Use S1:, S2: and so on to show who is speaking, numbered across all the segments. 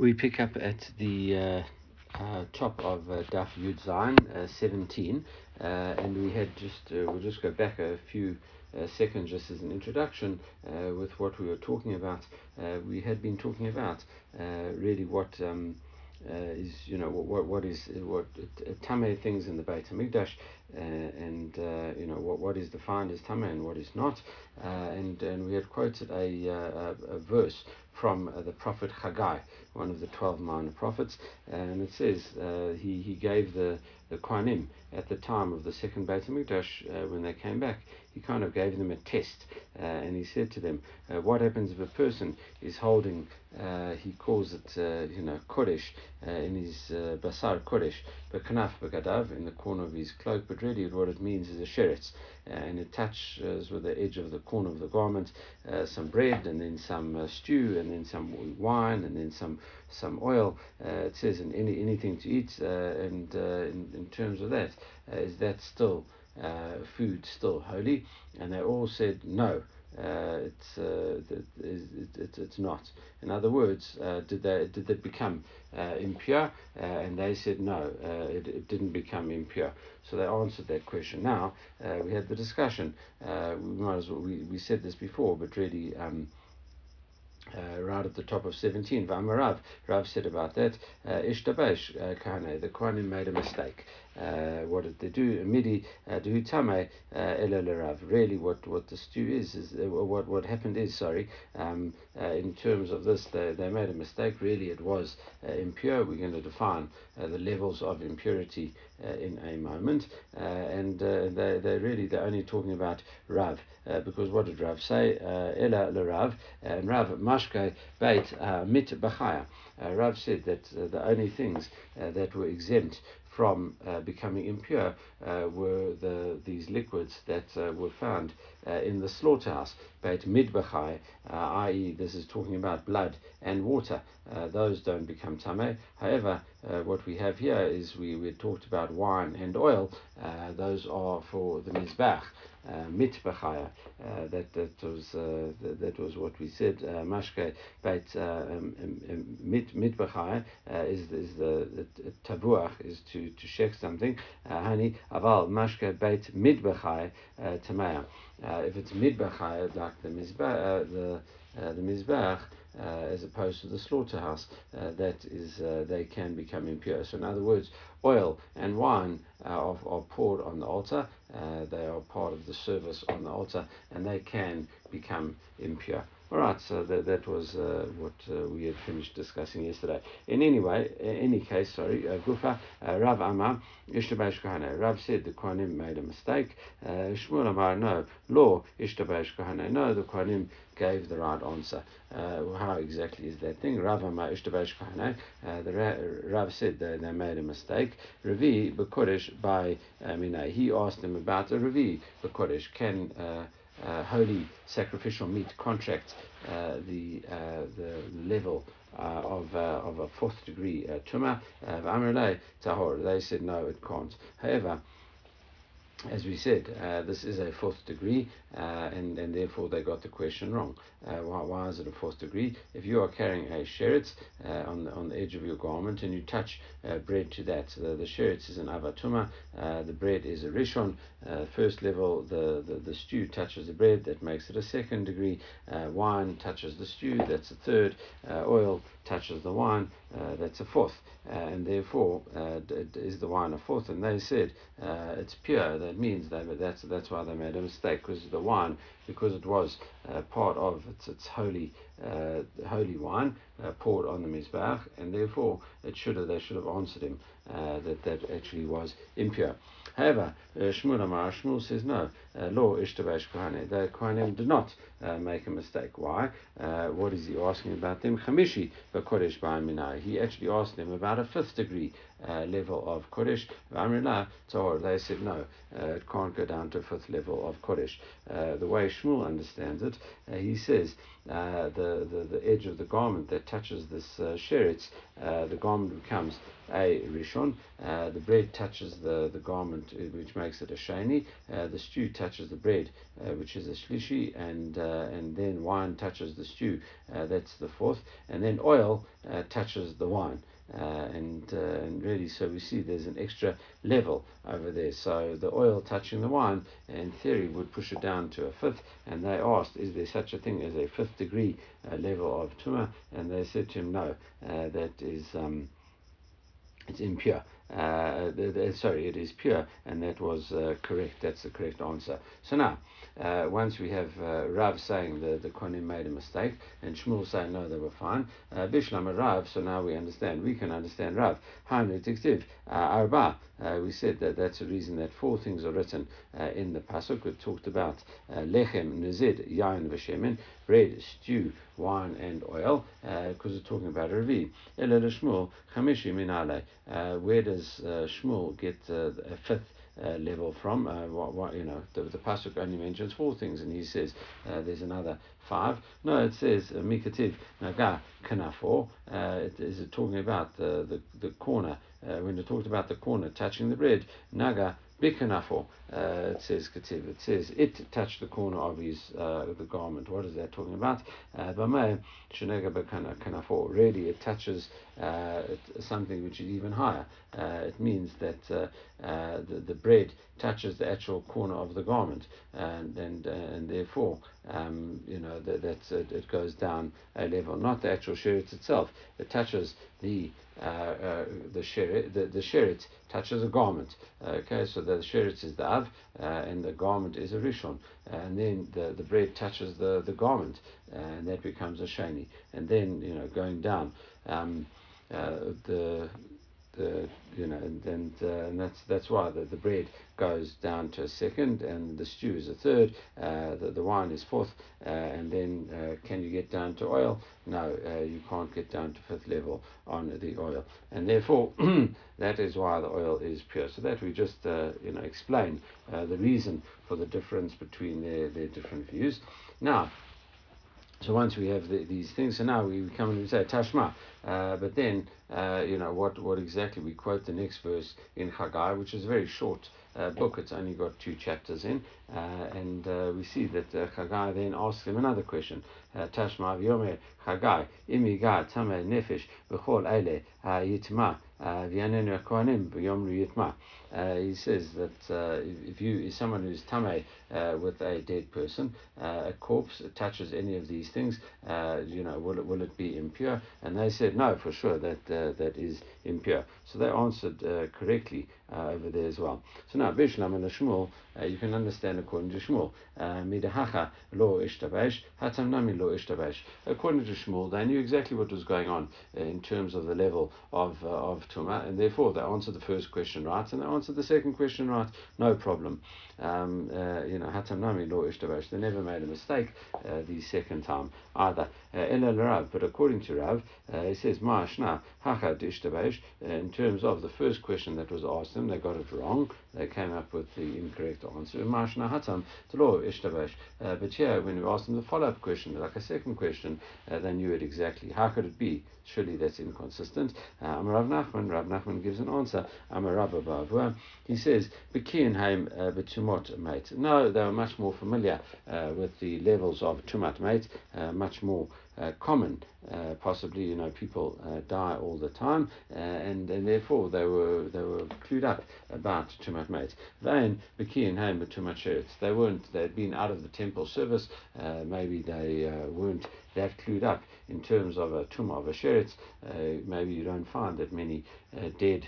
S1: We pick up at the uh, uh, top of uh, Daf Yud Zayin, uh, 17, uh, and we had just, uh, we'll just go back a few uh, seconds just as an introduction with what we were talking about. we had been talking about really what um, is, you know, what, what is, what Tameh things in the Beit HaMikdash, and, you know, what, what is defined as Tameh and what is not. and, and we had quoted a, a, a verse from the prophet Haggai one of the 12 minor prophets, and it says uh, he, he gave the, the Kohanim at the time of the second Beit HaMikdash, uh, when they came back, he kind of gave them a test, uh, and he said to them, uh, what happens if a person is holding, uh, he calls it, uh, you know, Kodesh, in his Basar Kodesh, but Kanaf Bagadav, in the corner of his cloak, but really what it means is a sheretz, and it touches with the edge of the corner of the garment some bread, and then some stew, and then some wine, and then some some oil. Uh, it says in any anything to eat, uh, and uh, in, in terms of that, is that still food still holy? And they all said no. Uh, it's, uh, it, it, it's not. In other words, uh, did they did they become impure? and they said no, it, it, didn't become impure. So they answered that question. Now we had the discussion. we might as well, we, we said this before, but really. Um, uh, right at the top of 17. V'amarav, Rav said about that, uh, Ishtabesh uh, Kahane, the Kohanim made a mistake. Uh, what did they do? Midi uh, duhutame uh, Really, what what the stew is is uh, what what happened is sorry. Um, uh, in terms of this, they, they made a mistake. Really, it was uh, impure. We're going to define uh, the levels of impurity in a moment, and they they really they're only talking about Rav because what did Rav say? Ela Rav and Rav mashke beit mit bachaya. Rav said that the only things that were exempt from uh, becoming impure uh, were the these liquids that uh, were found uh, in the slaughterhouse, beit midbachai, uh, i.e., this is talking about blood and water. Uh, those don't become tameh. However, what we have here is we, we talked about wine and oil. those are for the mizbach uh, mitbachaya. Uh, that that was uh, that, that, was what we said. Uh, mashke beit mit mitbachaya is is the, the tavuach is to to shake something. Hani aval mashke beit mitbachaya tamaya. If it's midbachaya like the mizbach the the mizbach uh, as opposed to the slaughterhouse, uh, that is, uh, they can become impure. So, in other words, oil and wine are, are poured on the altar, they are part of the service on the altar, and they can become impure. All right, so that, that was uh, what uh, we had finished discussing yesterday. In any way, in any case, sorry, uh, Gufa, uh, Rav Amar, Ishtabash Kahane. Rav said the Kohanim made a mistake. Uh, Shmuel Amar, no, law, Ishtabash Kahane. No, the Kohanim gave the right answer. Uh, how exactly is that thing? Rav Amar, Ishtabash Kahane. Uh, the Rav said they, they made a mistake. Ravi, Bekodesh, by Mina. He asked him about a Ravi, Bekodesh. Can uh, holy sacrificial meat contract uh, the uh, the level uh, of uh, of a fourth degree uh, tumah. tahor. They said no, it can't. However, as we said, uh, this is a fourth degree, uh, and, and therefore they got the question wrong. Uh, why, why is it a fourth degree? If you are carrying a sheretz uh, on, the, on the edge of your garment and you touch uh, bread to that, the, the sheretz is an avatuma, uh, the bread is a rishon, first level, the, the, the stew touches the bread, that makes it a second degree, wine touches the stew, that's a third, oil touches the wine, that's a fourth, and therefore is the wine a fourth, and they said it's pure, that means that that's, that's why they made a mistake, because the wine, because it was uh, part of its, its holy uh, holy wine uh, poured on the mizbach, and therefore it should have, they should have answered him uh, that that actually was impure. However, uh, Shmuel Amar Shmuel says no. Law ishtabash kohanim. The kohanim did not make a mistake. Why? What is he asking about them? Chamishi b'kodesh ba'aminai. He actually asked them about a fifth degree uh, level of kodesh. V'amrila tor. They said no. Uh, it can't go down to fifth level of kodesh. the way Shmuel understands it, he says the, the the edge of the garment that touches this uh, sheretz, uh, the garment becomes a rishon. Uh, the bread touches the, the garment, uh, which makes it a sheni. Uh, the stew touches the bread, uh, which is a shlishi, and uh, and then wine touches the stew. that's the fourth, and then oil touches the wine. Uh, and, uh, and really, so we see there's an extra level over there. So the oil touching the wine, in theory, would push it down to a fifth. And they asked, is there such a thing as a fifth degree uh, level of tuma? And they said to him, no, uh, that is um, it's impure. Uh, sorry, it is pure, and that was uh, correct. That's the correct answer. So now, uh, once we have uh, Rav saying the, the Konim made a mistake, and Shmuel saying no, they were fine. Uh, Bishlam Rav, so now we understand. We can understand Rav. Hanritiktiv, uh, Arba. Uh, we said that that's the reason that four things are written uh, in the pasuk. We talked about lechem, nezid, yain, v'shemen, bread, stew, wine, and oil, because we're talking about Ravi. Elel Shmuel, chamishi minale. Where does Shmuel get a fifth? Uh, level from. Uh, what, what, you know, the, the pasuk only mentions four things, and he says uh, there's another five. No, it says uh, mikativ naga kanafor. Uh, is it talking about the the, the corner? Uh, when it talked about the corner touching the bread, naga Bikanafo, uh, it says Kativ. It says it touched the corner of his uh, the garment. What is that talking about? Uh, Bamay Shenega Bikanafo. Really, it touches uh, something which is even higher. Uh, it means that uh, the, the bread touches the actual corner of the garment, and and, and therefore, um, you know, that, that's it, it, goes down a level, not the actual sheretz itself. It touches the the sheretz, the, the sheretz touches a garment. Okay, so the sheretz is the av, uh, and the garment is a rishon, and then the, the bread touches the, the garment, and that becomes a sheni, and then you know going down, um, uh, the the you know and and, uh, and that's that's why the, the bread goes down to a second and the stew is a third uh, the, the wine is fourth uh, and then uh, can you get down to oil? No uh, you can't get down to fifth level on the oil. And therefore that is why the oil is pure. So that we just uh, you know explain the reason for the difference between their, their different views. Now so once we have the, these things, so now we come and we say Tashma. Uh, but then, uh, you know, what, what exactly we quote the next verse in Haggai, which is a very short uh, book. It's only got two chapters in. Uh, and uh, we see that uh, Haggai then asks him another question. Tashma v'yomer Haggai, imi gad tameh nefesh v'chol eile yitma v'yanenu kohanim v'yomru yitma. He says that uh, if you is someone who's tameh uh, with a dead person, uh, a corpse touches any of these things, you know, will it, will it be impure? And they said no, for sure that that is impure. So they answered correctly over there as well. So now Bishlam and Shmuel, you can understand according to Shmuel. Midahacha lo ishtabesh, hatam nami lo ishtabesh. According to Shmuel, they knew exactly what was going on uh, in terms of the level of uh, of tuma, and therefore they answered the first question right, and they answered the second question right, no problem. Um, uh, you know, hatam nami lo ishtabesh. They never made a mistake uh, the second time either. Ela Rav, but according to Rav, uh, he says ma'ashna hacha ishtabesh. In terms of the first question that was asked them, they got it wrong. They came up with the incorrect answer. Ma'ashna hatam lo ishtabesh. Uh, but here, when we asked them the follow-up question, like a second question, uh, they knew it exactly. How could it be? Surely that's inconsistent. Uh, Rav Nachman, Rav Nachman gives an answer. Amar Rabba He says, Bekienheim uh, betumot mate. No, they were much more familiar uh, with the levels of tumat mate, uh, much more uh, common. Uh, possibly, you know, people uh, die all the time, uh, and, and therefore they were they were clued up about tumat mate. Then Bekian Haim tumat sheretz. They weren't. They'd been out of the temple service. Uh, maybe they uh, weren't that clued up in terms of a tumah of a sheretz. maybe you don't find that many dead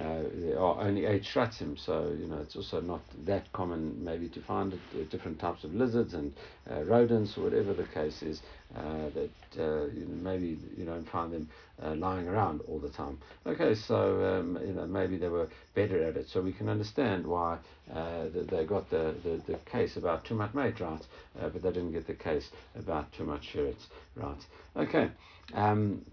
S1: uh, there are only eight shratzim, so you know it's also not that common maybe to find it, uh, different types of lizards and uh, rodents or whatever the case is uh, that uh, you know, maybe you don't find them uh, lying around all the time. Okay, so um, you know maybe they were better at it, so we can understand why they got the, the, the, case about tumat mate right, but they didn't get the case about tumat sheretz right. Okay. Um,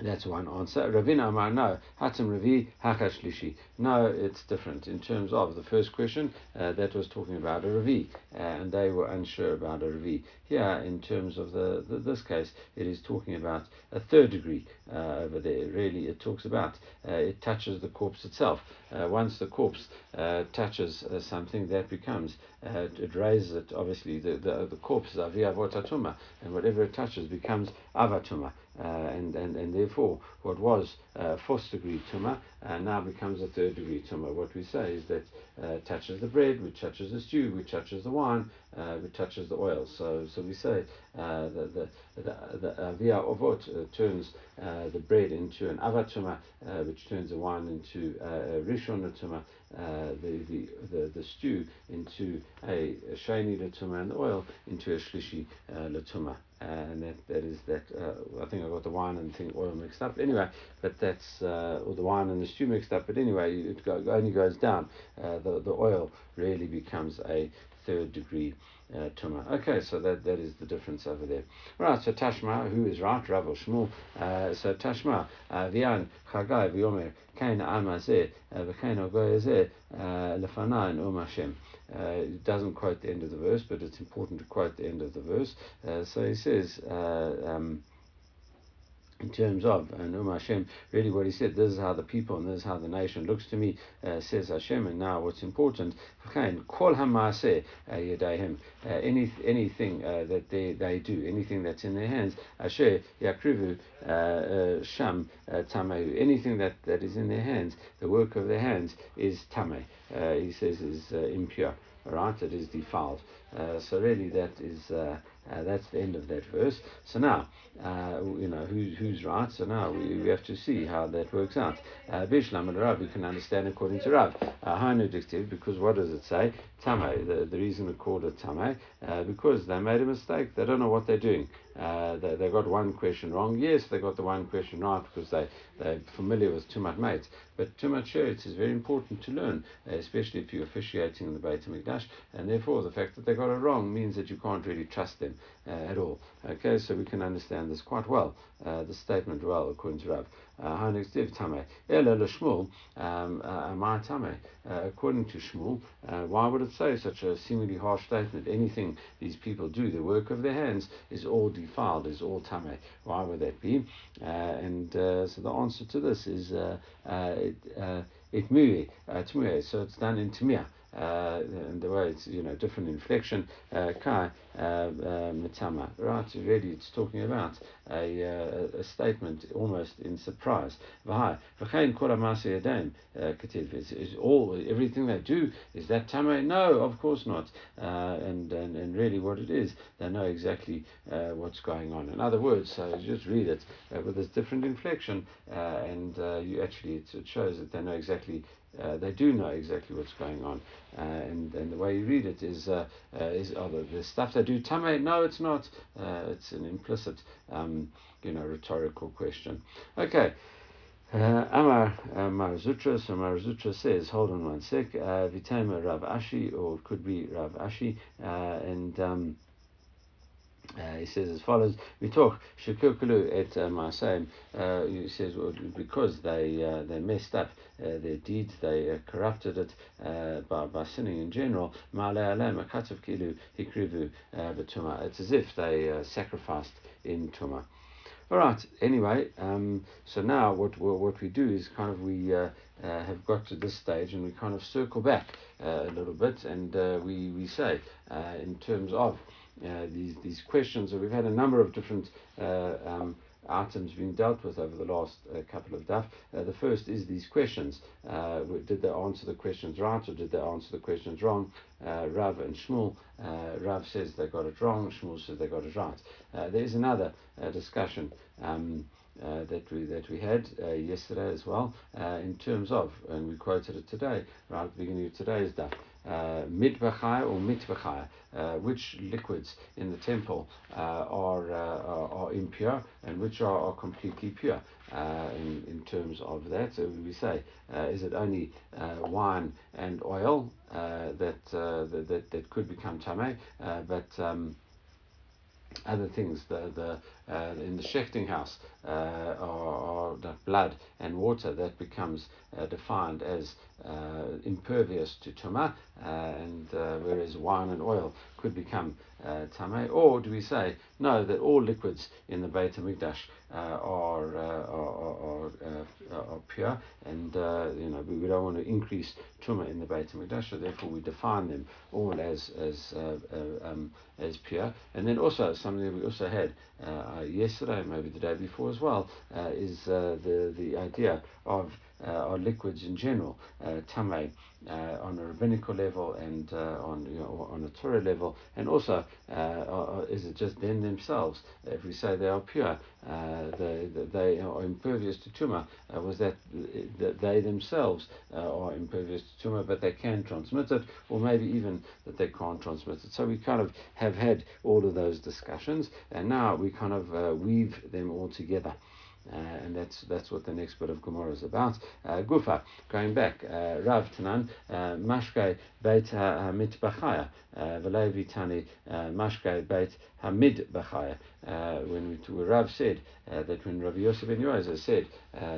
S1: That's one answer. Ravina Amar, no. Hatim Ravi, Hakash Lishi. No, it's different. In terms of the first question, uh, that was talking about a Ravi, and they were unsure about a Ravi. Here, in terms of the, the this case, it is talking about a third degree uh, over there. Really, it talks about uh, it touches the corpse itself. Uh, once the corpse uh, touches something, that becomes, it raises it, obviously, the, the, the corpse and whatever it touches becomes Avatuma. Uh, and, and, and therefore what was uh, fourth degree tumah uh, now becomes a third degree tumah. What we say is that uh, touches the bread, which touches the stew, which touches the wine, uh, which touches the oil. So so we say uh, the the the, via ovot turns the bread into an avatuma, which turns the wine into a rishon the, the the the stew into a, a shani latuma, and the oil into a shlishi latuma. And that, that is that uh, I think I got the wine and thing oil mixed up. Anyway but that's uh, or the wine and the stew mixed up. But anyway it go, only goes down. Uh, the, the oil really becomes a third degree uh, tumah. Okay, so that, that is the difference over there. Right, so Tashma, who is right, Rav Shmuel. Uh, so Tashma, uh, Vian, Chagai, Viomer, Kain Amazeh, V'kain Ogoyezeh, Lefanayin, Um Hashem. Uh, it doesn't quote the end of the verse, but it's important to quote the end of the verse. Uh, so he says, uh, um, in terms of and Um Hashem, really what he said, this is how the people and this is how the nation looks to me, uh, says Hashem. And now what's important, Hamaseh uh, any anything uh, that they, they do, anything that's in their hands, Asher Yakrivu uh, Sham anything that, that is in their hands, the work of their hands is Tameh. he says is impure, right? It is defiled. so really that is uh, that's the end of that verse. So now, uh, you know, who's, who's right? So now we, we have to see how that works out. Uh, Bishlam and Rav, you can understand according to Rav. Uh, because what does it say? Tame. The, the reason we called it Tame, uh, because they made a mistake. They don't know what they're doing. Uh, they, they got one question wrong. Yes, they got the one question right because they, they're familiar with too much mates. But too much shirts is very important to learn, especially if you're officiating in the Beit HaMikdash. And therefore, the fact that they got it wrong means that you can't really trust them uh, at all. Okay, so we can understand this quite well, uh, the statement well, according to Rav. Um, my Tame. According to Shmuel, uh, why would it say such a seemingly harsh statement? Anything these people do, the work of their hands, is all defiled, is all Tame. Why would that be? Uh, and uh, so the answer to this is it, it, uh, so it's done in Tmiyah uh, and the way it's you know different inflection uh, kai uh, uh, mitama right really it's talking about a, a statement almost in surprise. Is all everything they do is that tama? No of course not. And, and and really what it is they know exactly what's going on. In other words so just read it with this different inflection and you actually it shows that they know exactly uh, they do know exactly what's going on, uh, and and the way you read it is uh, uh is oh, the, the, stuff they do. Tame, no, it's not. Uh, it's an implicit, um, you know, rhetorical question. Okay. Uh, Amar Marzutra, so Marzutra says, hold on one sec, Vitama Rav Ashi, or could be Rav Ashi, and um, uh, he says as follows: We talk shekukulu et uh, Marseim. Uh, he says well, because they uh, they messed up uh, their deeds, they uh, corrupted it uh, by, by sinning in general. It's as if they sacrificed in tuma. All right. Anyway, um, so now what what we do is kind of we uh, uh, have got to this stage and we kind of circle back uh, a little bit and we we say in terms of uh, these these questions. So we've had a number of different uh, um, items being dealt with over the last uh, couple of daf. Uh, the first is these questions. Uh, did they answer the questions right or did they answer the questions wrong? Uh, Rav and Shmuel. Rav says they got it wrong. Shmuel says they got it right. there is another discussion. Um, uh, that we that we had uh, yesterday as well, uh, in terms of, and we quoted it today, right at the beginning of today's daf, uh, mitbachai or mitbachai, uh, which liquids in the temple uh, are, are, are impure and which are, are completely pure. in, in terms of that, so we say, is it only wine and oil that, that that could become tame, but um, other things, the, the in the shechting house, uh, are, are blood and water that becomes uh, defined as uh, impervious to tuma, uh, and uh, whereas wine and oil could become uh, tame, or do we say no that all liquids in the Beit Hamikdash are, are, are, are, pure, and you know we, don't want to increase tuma in the Beit Hamikdash, so therefore we define them all as as um, as pure, and then also something we also had Uh, yesterday, maybe the day before as well, uh, is uh, the the idea of uh, liquids in general, uh, tame, uh, on a rabbinical level and uh, on you know, on a Torah level, and also is it just them themselves? If we say they are pure, they, they are impervious to tumah. Was that, that they themselves are impervious to tumah, but they can transmit it, or maybe even that they can't transmit it? So we kind of have had all of those discussions, and now we kind of weave them all together. Uh, and that's that's what the next bit of Gemara is about. Uh, Gufa, going back, uh, Rav Tanan, Mashke Beit Hamid Bachaya, V'lei Vitani Mashke Beit Hamid Bachaya. When Rav said that when Rav Yosef ben Yoezer said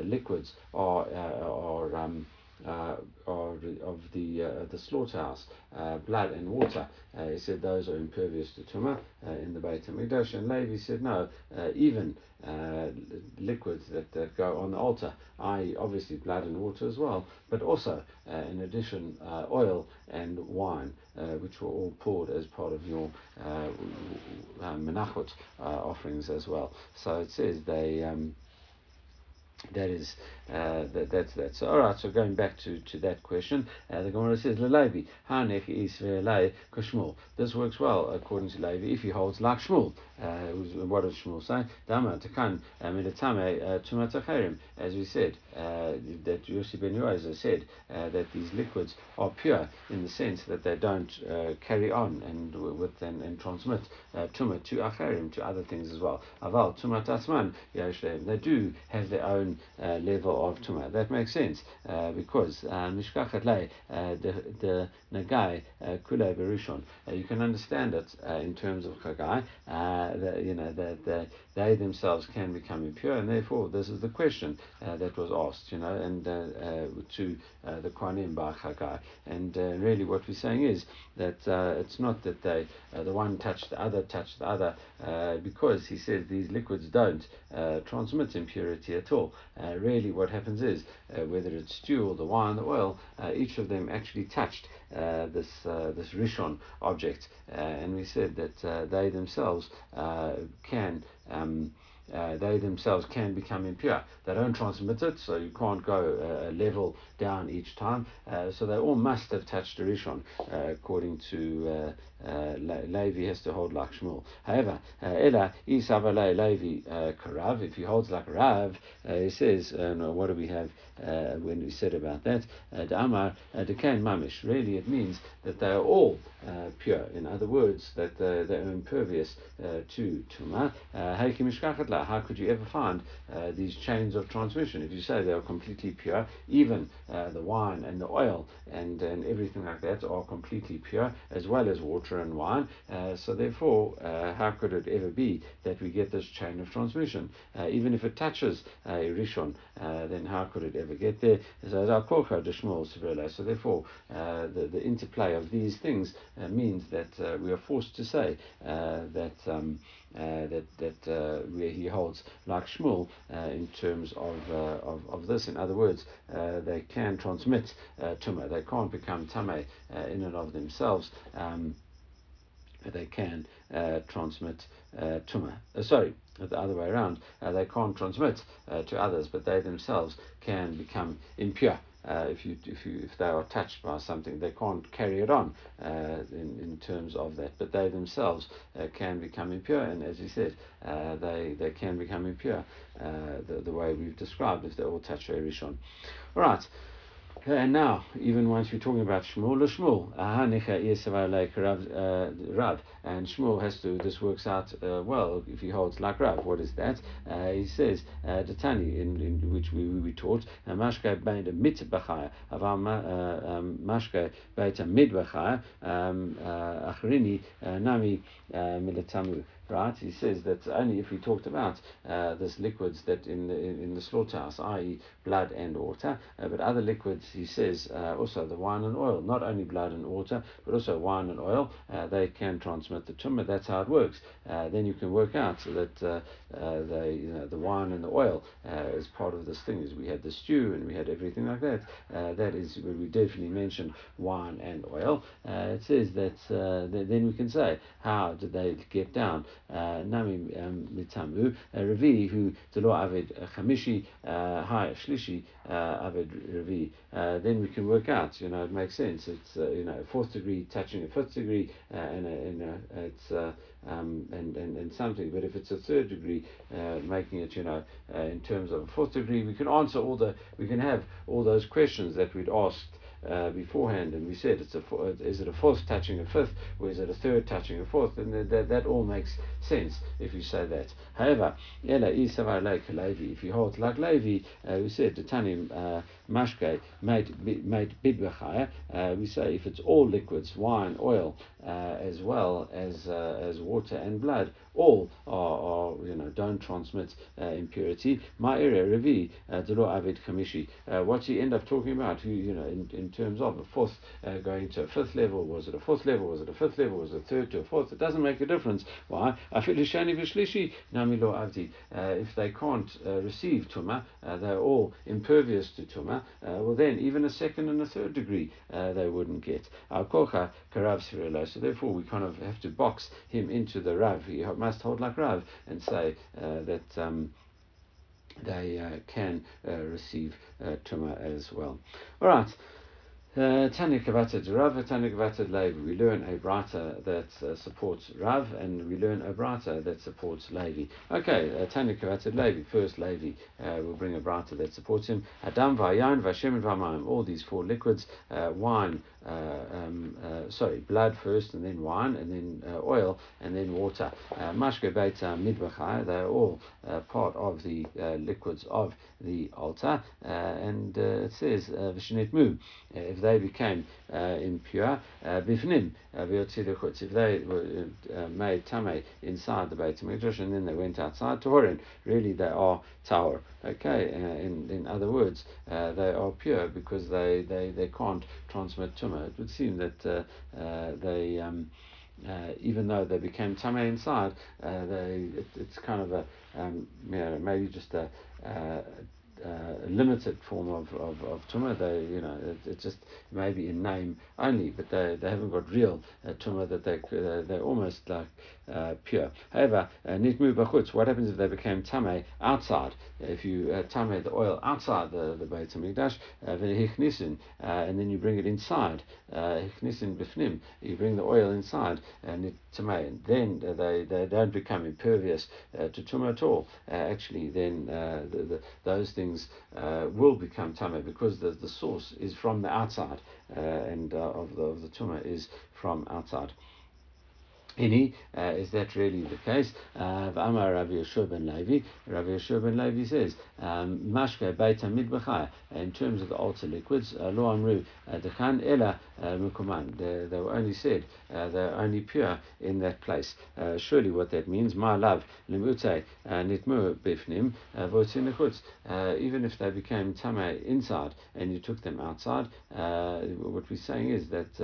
S1: liquids are are um, uh, of, of the uh, the slaughterhouse, uh, blood and water. Uh, he said those are impervious to tumah uh, in the Beit Hamikdash. And Levi said no, uh, even liquids that, that go on the altar, i.e., obviously blood and water as well, but also in addition oil and wine, which were all poured as part of your menachot offerings as well. So it says they. Um, that is uh, that, that's that. So all right. So going back to, to that question, uh, the Gemara says Lelevi Hanech is Kashmul. This works well according to Levi if he holds like Shmuel. Uh, what does Shmuel say? Dama takan uh, midatame uh, tumatacherim. As we said, uh, that Yossi ben Yoezer said that these liquids are pure in the sense that they don't carry on and with and, and transmit tuma to acherim to other things as well. Aval tumat asman They do have their own level of Tumah. That makes sense uh, because uh, Mishkachat uh, the Nagai uh, Kulei Berishon. Uh, you can understand it uh, in terms of Chagai. Uh, that you know that the, they themselves can become impure, and therefore this is the question that was asked. You know, and to the Kohanim by Chagai. And really, what we're saying is that it's not that they the one touched the other touched the other because he says these liquids don't transmit impurity at all. really, what happens is, uh, whether it's stew or the wine, the oil, uh, each of them actually touched uh, this uh, this rishon object, uh, and we said that they themselves can. Um, uh, they themselves can become impure. They don't transmit it, so you can't go a level down each time. Uh, so they all must have touched a rishon, uh, according to uh, uh, Levi has to hold like Shmuel. However, uh, Ela isavale Levi karav. If he holds like Rav, he says, what do we have when we said about that? The Amar dekain mamish. Really, it means that they are all pure. In other words, that they are impervious to tuma. How could you ever find these chains of transmission? If you say they are completely pure, even uh, the wine and the oil and, and everything like that are completely pure, as well as water and wine. Uh, so therefore, uh, how could it ever be that we get this chain of transmission? Uh, even if it touches a rishon, uh, then how could it ever get there? So therefore, uh, the, the interplay of these things means that we are forced to say that. Um, uh, that that uh, where he holds like Shmuel uh, in terms of, of of this. In other words, they can transmit tumah. They can't become tame in and of themselves. Um, they can transmit uh, tumah. Uh, sorry, the other way around. Uh, they can't transmit uh, to others, but they themselves can become impure. Uh, if you if you if they are touched by something, they can't carry it on uh, in in terms of that. But they themselves uh, can become impure, and as you said, uh, they they can become impure uh, the the way we've described if they all touch a rishon. All right. And now, even once we're talking about Shmuel, or Shmuel, uh, Rav, and Shmuel has to. This works out uh, well if he holds like Rav. What is that? Uh, he says uh, the Tani, in, in which we, we taught uh, Mashke Beida Mit Bachaya, Aval um, Mashke Beita Mid Bachaya, um, Achrini Nami Militamu right? He says that only if we talked about uh, this liquids that in the, in the slaughterhouse, i.e., blood and water, uh, but other liquids, he says, uh, also the wine and oil, not only blood and water, but also wine and oil, uh, they can transmit the tumah. That's how it works. Uh, then you can work out that uh, the you know, the wine and the oil is part of this thing. Is we had the stew and we had everything like that. that is where we definitely mentioned wine and oil. it says that then we can say how did they get down. Nami mitamu Ravi who Delo Avid Chamishi Hi Shlishi Avid Ravi. Then we can work out. You know, it makes sense. It's uh, you know fourth degree touching a fifth degree, uh, and, and it's uh, um, and, and and something. But if it's a third degree, uh, making it you know in terms of a fourth degree, we can answer all the we can have all those questions that we'd asked uh, beforehand, and we said it's a is it a fourth touching a fifth, or is it a third touching a fourth, and that, that all makes sense if you say that. However, if you hold like Levi, uh, we said the Tanim uh, mashke made made. Uh, we say if it's all liquids, wine, oil, uh, as well as uh, as water and blood, all are, are you know don't transmit uh, impurity. My area revi delo avid kamishi. What's he end up talking about? Who you know in, in terms of a fourth going to a fifth level? Was it a fourth level? Was it a fifth level? Was it a third to a fourth? It doesn't make a difference. Why? Avdi. If they can't receive tuma, they're all impervious to tuma uh, well then even a second and a third degree uh, they wouldn't get. Karav So therefore we kind of have to box him into the Rav. He must hold like Rav and say uh, that um, they uh, can uh, receive uh, as well. All right. Uh, Tanya Rav, Tanya Kavated Levi. We learn a brata that uh, supports Rav, and we learn a brata that supports Levi. Okay, uh, Tanya Levi. First, Levi uh, will bring a brata that supports him. Adam Vayan Vashem Vamayim. All these four liquids, uh, wine, Uh, um, uh, sorry, blood first, and then wine, and then uh, oil, and then water. Uh, Mashke Beta Midbachai, they're all uh, part of the liquids of the altar. and it says, Vishnit Mu, if they became impure, Bifnim, if they were made Tame inside the Beit HaMikdash and then they went outside, Tohorin, really they are tahor. Okay, in, in other words, they are pure because they, they, they can't transmit tumah it would seem that uh, uh, they, um, uh, even though they became tamei inside, they it, it's kind of a um, you know, maybe just a, a uh, limited form of, of, of tumah. They, you know, it, it, just maybe in name only, but they, they haven't got real uh, tumah that they, uh, they're almost like uh, pure. However, uh, nitmu bachutz, what happens if they became tame outside? If you uh, tame the oil outside the, the Beit HaMikdash, uh, uh, and then you bring it inside, hichnisin you bring the oil inside, and tame, then they, they don't become impervious to tumah at all. actually, then the, the, those things will become tame because the, the source is from the outside, and of the, of the tumah is from outside. Any, uh, is that really the case? Uh, Amar Rav Yeshua ben Levi, Rav Yeshua ben Levi says, um, Mashke Beita Midbachai, in terms of the altar liquids, uh, Lo Amru, uh, Dechan Ela Mukuman, they were only said, uh, they're only pure in that place. Surely what that means, my love, Limute, Nitmu Bifnim, Votinachutz, even if they became Tame inside and you took them outside, what we're saying is that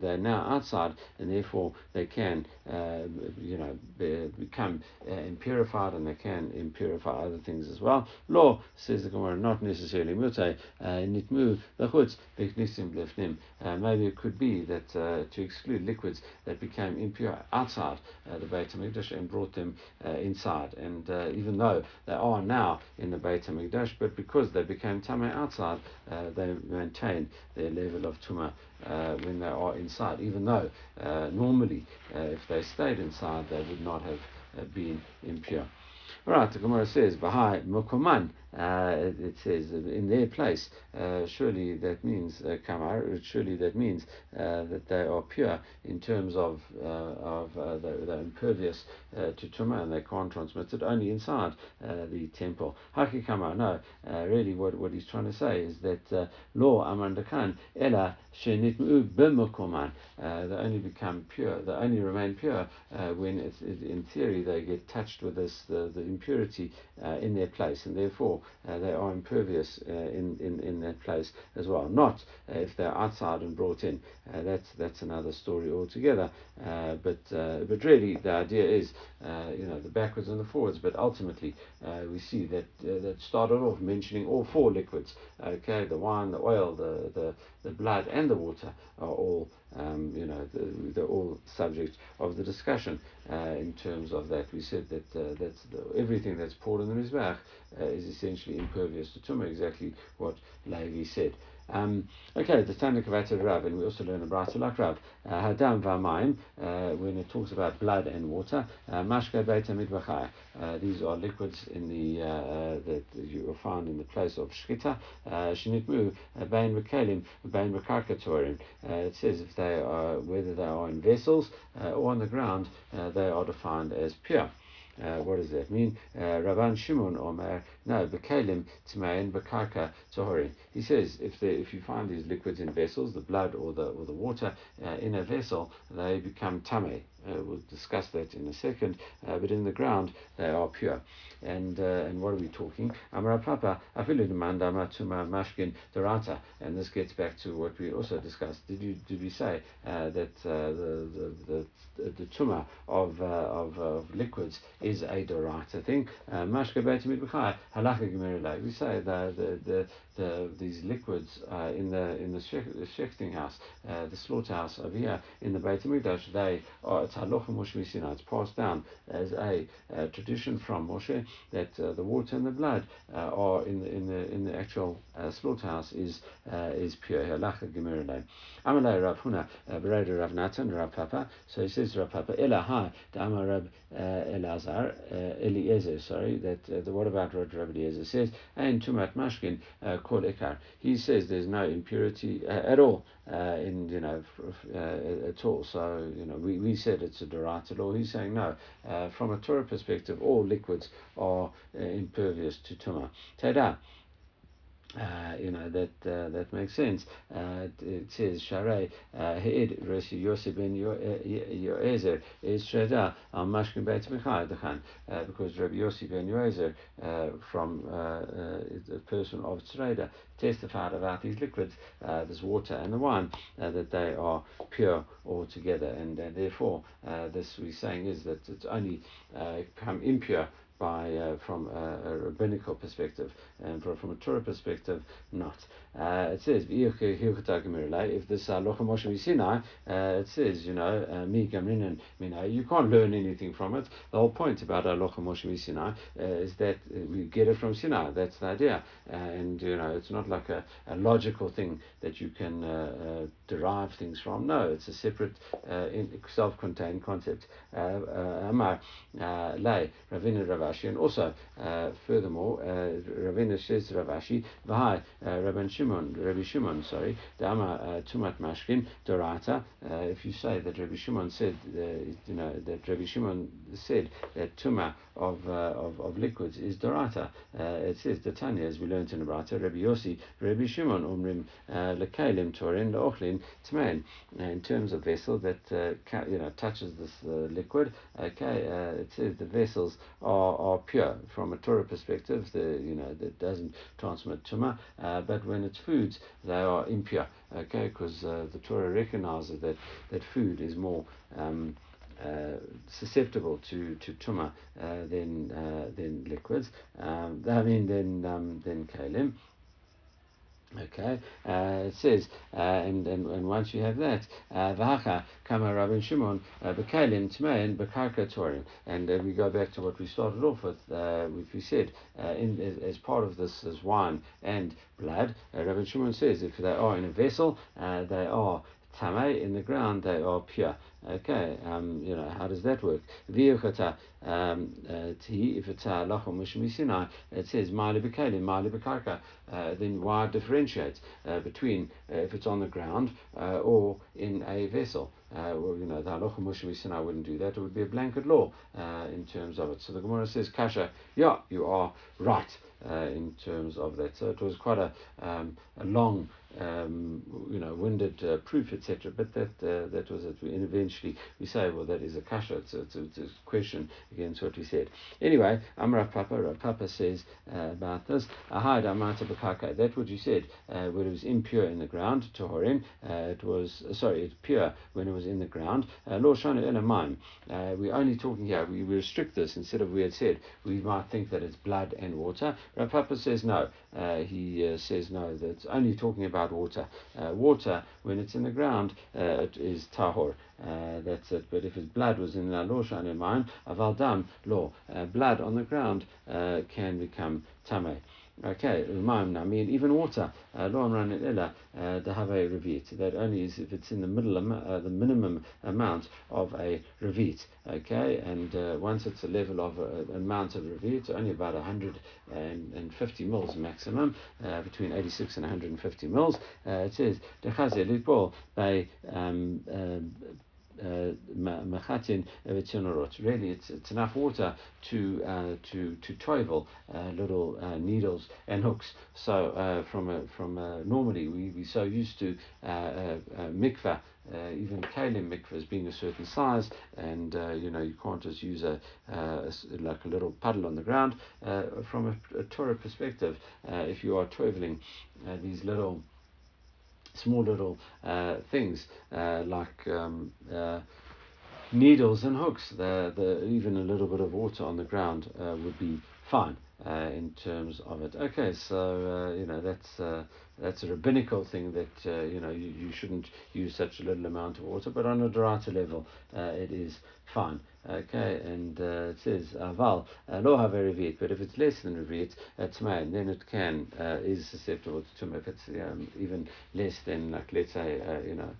S1: they're now outside and therefore they can uh, you know, be, become uh, impurified and they can impurify other things as well. Law says the Gemara, not necessarily mute, uh, nitmu lechutz v'knisim lefnim. Maybe it could be that to exclude liquids that became impure outside the Beit HaMikdash and brought them inside. And even though they are now in the Beit HaMikdash, but because they became tame outside, they maintain their level of tumah uh, when they are inside, even though uh, normally uh, if they stayed inside they would not have uh, been impure. All right, the Gemara says, "V'hai mukoman Uh, it, it, says uh, in their place. Uh, surely that means kamar. Surely that means that they are pure in terms of of the, they're impervious to tuma and they can't transmit it only inside the temple. Haki kamar. No, really, what what he's trying to say is that law amandakan ela shenitmu b'makoman. They only become pure. They only remain pure when it's in theory they get touched with this the, the impurity uh, in their place, and therefore uh, they are impervious uh, in, in, in that place as well. Not uh, if they're outside and brought in. Uh, that's that's another story altogether. Uh, but but really, the idea is you know the backwards and the forwards. But ultimately, we see that that started off mentioning all four liquids. Okay, the wine, the oil, the the, the blood, and the water are all um, you know the, they're all subject of the discussion in terms of that. We said that that's the, everything that's poured in the Mizbach uh, is essentially impervious to Tumah, exactly what Levi said. Um, okay, the Tanakh of Rav, and we also learn about like Rav. Uh, Hadam v'amayim, uh, when it talks about blood and water. Uh, Mashke beita midbachai. These are liquids in the that you will find in the place of shchita. Shinitmu bein bekalim bein bekarkatorim. It says if they are whether they are in vessels or on the ground, they are defined as pure. Uh, what does that mean? Uh, Rabban Shimon Omer, no, Bekalim Tmayin Bekarka Tohorin. He says if they, if you find these liquids in vessels, the blood or the or the water uh, in a vessel, they become tame. Uh, we'll discuss that in a second. Uh, but in the ground, they are pure. And uh, and what are we talking? Amra Papa Mashkin Dorata. And this gets back to what we also discussed. Did you did we say uh, that uh, the, the the the of uh, of, of liquids is a Dorata thing? Mashka We say that the, the, the these liquids uh, in the in the shechting house, uh, the slaughterhouse over here in the Beit Hamikdash, they are it's halacha Moshe Sinai. It's passed down as a, a tradition from Moshe that uh, the water and the blood uh, are in the in the in the actual uh, slaughterhouse is uh, is pure. Halacha Gemirulay. Amalei Rav Huna Bereda Rav Natan Rav Papa. So he says Rav Papa Ela Ha Amar Rav Elazar Eliezer. Sorry, that the what about Rav Eliezer says and Tumat Mashkin Kol. He says there's no impurity at all uh, in you know uh, at all. So you know we, we said it's a derata law. He's saying no. Uh, from a Torah perspective, all liquids are uh, impervious to tumah. Teda. Uh, you know that uh, that makes sense. Uh, it says Sharei Heid Resi Yosef ben Yoezer is Sheda al Mashkin Beit Mechai because Rabbi Yosef ben Yoezer from uh, uh, the person of Tzreda testified about these liquids, uh, this water and the wine, that they are pure altogether, and therefore this we're saying is that it's only become impure by uh, from a, a, rabbinical perspective, and from, from a Torah perspective, not. Uh, it says if this halacha Moshe Sinai, uh, it says you know uh, mi gamrinan mina. You can't learn anything from it. The whole point about halacha Moshe Sinai uh, is that we get it from Sinai. That's the idea, and you know it's not like a, a logical thing that you can derive things from. No, it's a separate, self-contained concept. Amar lay Ravina Ravashi, and also furthermore Ravina says Ravashi, Vahai Rabban Shimon, Rabbi Shimon, sorry, Dama uh, Tumat Mashkin, Dorata. Uh, if you say that Rabbi Shimon said, uh, you know, that Rabbi Shimon said that Tuma of, uh, of, of liquids is Dorata, uh, it says the Tanya, as we learned in the Brata, Rabbi Yossi, Rabbi Shimon, Umrim, uh, Lekalim, Torin, Ochlin, Tman. In terms of vessel that, you know, touches this liquid, okay, it says the vessels are, are pure from a Torah perspective, the, you know, that doesn't transmit Tuma, but when its foods, they are impure. Okay, because uh, the Torah recognizes that that food is more um, uh, susceptible to to tuma uh, than uh, than liquids. Um, I mean, than um, than kalim. Okay, uh, it says, uh, and, and and once you have that, uh, v'hacha kama Rabbi Shimon uh, bekalim tmein bekarka torim, and uh, we go back to what we started off with, uh, which we said in as, as, part of this is wine and blood. Rabbi Shimon says if they are in a vessel, they are tame in the ground, they are pure. Okay, um, you know, how does that work? Um, uh, if it's a it says mali bekalim, mali bekarka. Uh, then why differentiate uh, between uh, if it's on the ground uh, or in a vessel? Uh, well, you know, the halacha Moshe I wouldn't do that. It would be a blanket law in terms of it. So the Gemara says, Kasha, yeah, you are right in terms of that. So it was quite a, um, a long um, you know, winded uh, proof, etc. But that uh, that was it. And eventually we say, well, that is a kasha. It's it's, it's a question against what we said. Anyway, Amra Papa, Rav Papa says uh, about this. Ahad Amata. That what you said, uh, when it was impure in the ground, Tohorin, uh, it was, sorry, it's pure when it was in the ground. Uh, Lo Shana Elamim. We're only talking here, we restrict this instead of we had said, we might think that it's blood and water. Papa says no. he says no, that's only talking about water. Uh, water, when it's in the ground, uh, is tahor. Uh, that's it. But if his blood was in the law in mind, aval dam law, blood on the ground can become tameh. Okay, remind I mean even water. Uh, uh. That only is if it's in the middle, uh, the minimum amount of a revit. Okay, and uh, once it's a level of uh, amount of revit, only about 150 mils maximum, uh, between 86 and 150 mils. it says the by um, machatin Really, it's, it's enough water to uh, to to toivel uh, little uh, needles and hooks. So uh, from a, from a, normally we we so used to uh, uh, mikvah. Uh, even kalim mikvahs being a certain size, and uh, you know you can't just use a, uh, like a little puddle on the ground. from a, a Torah perspective, if you are toiveling these little small little uh, things uh, like um, uh, needles and hooks. The, the, even a little bit of water on the ground uh, would be fine uh, in terms of it. Okay, so uh, you know that's that's a rabbinical thing that you know you, you shouldn't use such a little amount of water, but on a dorata level, it is fine. Okay, and uh, it says aval uh, lo have revit, but if it's less than revit, it's mine. Then it can uh, is susceptible to tumah. If it's um, even less than like let's say uh, you know.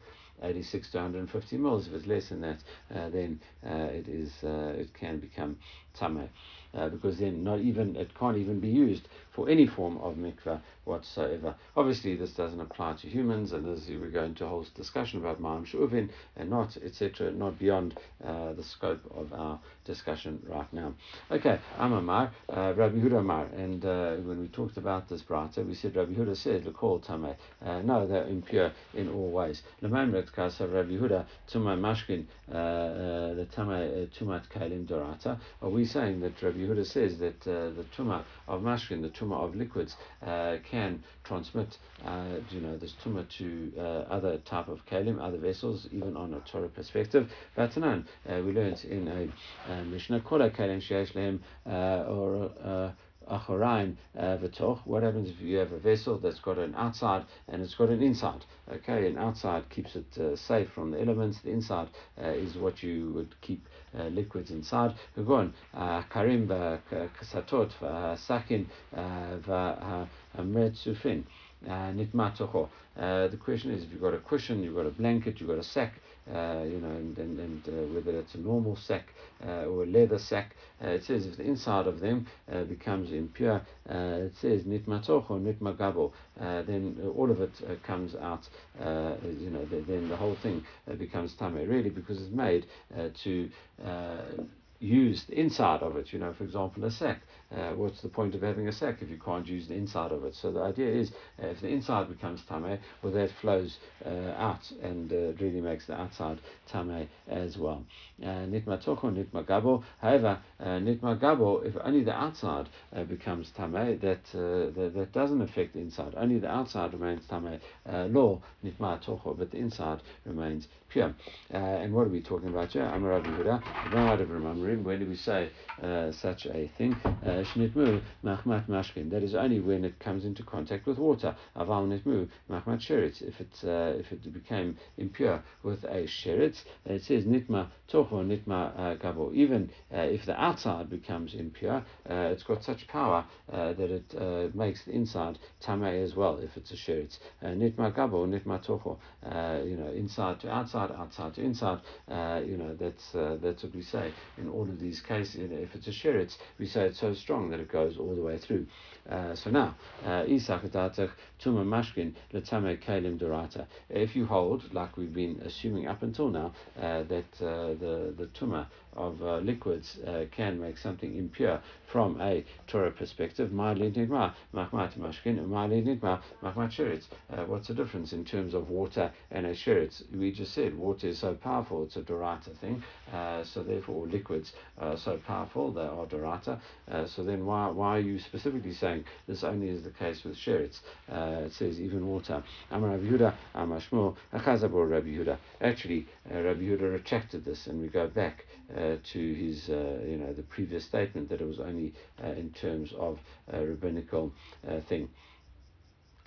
S1: 86 to 150 mils. If it's less than that, uh, then uh, it is it can become tameh. Uh, because then not even it can't even be used for any form of mikveh whatsoever. Obviously, this doesn't apply to humans, and as we go into a whole discussion about ma'am shuvin and not etc. Not beyond uh, the scope of our discussion right now. Okay, Amamar, uh, Rabbi Huda Amar, and uh, when we talked about this brata, we said Rabbi Huda said call tame. Uh, no, they're impure in all ways. Lemam Kasa Rabbi Huda Tumay Mashkin uh, uh, the Tame Tumat Kalim Dorata. Are we saying that Rabbi Huda says that uh, the Tuma of Mashkin, the Tuma of liquids, uh, can transmit, uh, you know, this Tuma to uh, other type of Kalim, other vessels, even on a Torah perspective. But no, we learned in a Mishnah, Kola Kalim Sheesh Lehem, or achorain uh, v'toch. What happens if you have a vessel that's got an outside and it's got an inside? Okay, an outside keeps it uh, safe from the elements. The inside uh, is what you would keep uh, Uh, liquids inside. Go uh, Karim uh, kasatot uh, sakin v'amret nitmatocho. The question is if you've got a cushion, you've got a blanket, you've got a sack, uh, you know, and, and, and uh, whether it's a normal sack uh, or a leather sack. Uh, it says if the inside of them uh, becomes impure, uh, it says nitmatoch or nitmagabo, then all of it comes out, you know, then the whole thing becomes tame, really, because it's made to use the inside of it, you know, for example, a sack. Uh, what's the point of having a sack if you can't use the inside of it? So the idea is uh, if the inside becomes tame, well, that flows uh, out and uh, really makes the outside tame as well. Uh, nitma toko, nitma gabo. However, uh, nitma gabo, if only the outside becomes tame, that, that, that doesn't affect the inside. Only the outside remains tame. law nitma toko, but the inside remains pure. Uh, and what are we talking about here? Amar Yehuda, out of remembering, Where do we say uh, such a thing? Uh, Shnitmu machmat mashkin. That is only when it comes into contact with water. Aval nitmu machmat. If it uh, if it became impure with a sheretz, it says nitma tocho nitma gabo. Even if the outside becomes impure, it's got such power that it makes the inside tamei as well. If it's a sheretz, nitma gabo nitma tocho. You know, inside to outside, outside to inside. You know, that's that's what we say in all of these cases. You know, if it's a sheretz, we say it's so strong that it goes all the way through. Uh, so now, uh, mashkin. If you hold, like we've been assuming up until now, uh, that uh, the the tuma of uh, liquids uh, can make something impure from a Torah perspective. Uh, what's the difference in terms of water and a sheretz? We just said water is so powerful, it's a dorata thing. Uh, so therefore, liquids are so powerful, they are dorata. Uh, so then why, why are you specifically saying this only is the case with sheretz? Uh, it says even water. Amar Rabbi Rabbi Yehuda. Actually, Rabbi Yehuda retracted this, and we go back to his, uh, you know, the previous statement that it was only in terms of a rabbinical thing.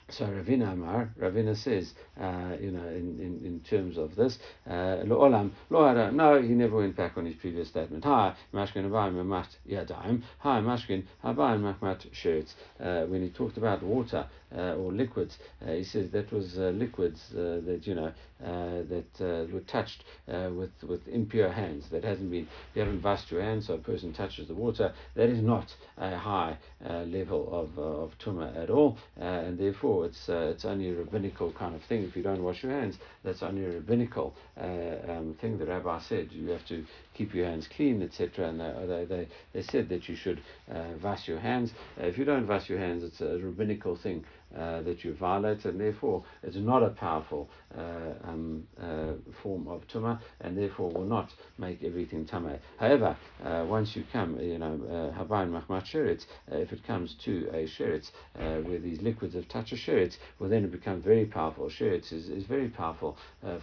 S1: So Ravina Amar, Ravina says, uh, you know, in, in, in terms of this, Lo'olam, uh, no, he never went back on his previous statement. Hi, Mashkin Abayim Mamat Yadaim. Hi, Mashkin Abayim Mamat Sheretz. Uh, when he talked about water or liquids, uh, he says that was uh, liquids that, you know, that were touched with, with impure hands. That hasn't been, you haven't washed your hands, so a person touches the water. That is not a high level of, of tuma at all, and therefore it's uh, it's only a rabbinical kind of thing. If you don't wash your hands, that's only a rabbinical uh, um, thing. The rabbi said you have to keep your hands clean, etc. And they, they, they said that you should uh, wash your hands. Uh, if you don't wash your hands, it's a rabbinical thing uh, that you violate, and therefore it's not a powerful uh, um, uh, form of tuma, and therefore will not make everything tameh. However, uh, once you come, you know, habayin machmat sheretz, if it comes to a sheretz where these liquids have touched a sheretz, well then it becomes very powerful. Sheretz is, is very powerful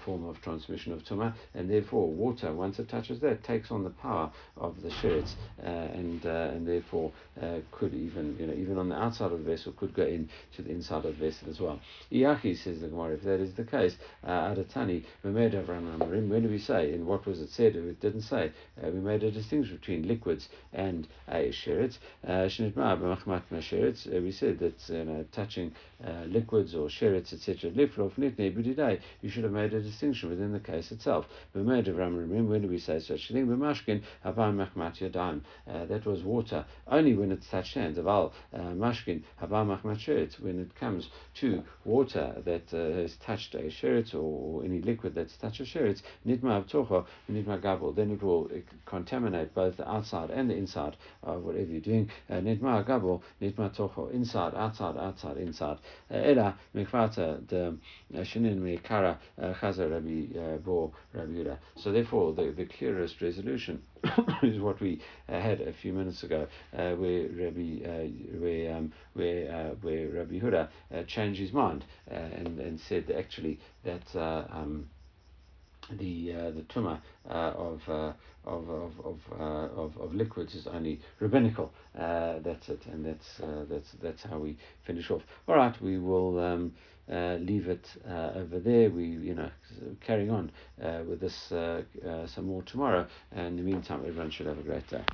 S1: form of transmission of tuma, and therefore water, once it touches that, takes on the power of the sheretz, and and therefore could even, you know, even on the outside of the vessel could go into the inside of the vessel as well. Iyachi says the Gemara, if that is the case, uh, Adatani, we made Avram Amarim, when do we say, and what was it said? It didn't say. Uh, we made a distinction between liquids and a sheretz. Uh, uh, we said that you know, touching uh, liquids or sheretz, etc., you should have made a distinction within the case itself. We made Avram Amarim, when do we say such a thing? Mashkin, uh, that was water, only when it's touched hands. Aval, mashkin, when it comes to water that uh, has touched a sheretz or, any liquid that's touched a sheretz, nitma avtocha, nitma gabel, then it will contaminate both the outside and the inside of whatever you're doing. Uh, nitma gabel, nitma tocho, inside, outside, outside, inside. Uh, ela mikvata the uh, shinin meikara chazer rabbi bo rabbi So therefore, the, the clearest resolution is what we uh, had a few minutes ago, uh, where Rabbi, uh, where um, where uh, where Rabbi Huda uh, changed his mind and and said actually that um, the the tuma of of of of, of, of liquids is only rabbinical. that's it, and that's that's that's how we finish off. All right, we will. Um, uh, leave it uh, over there. We, you know, carrying on uh, with this some more tomorrow. And in the meantime, everyone should have a great day.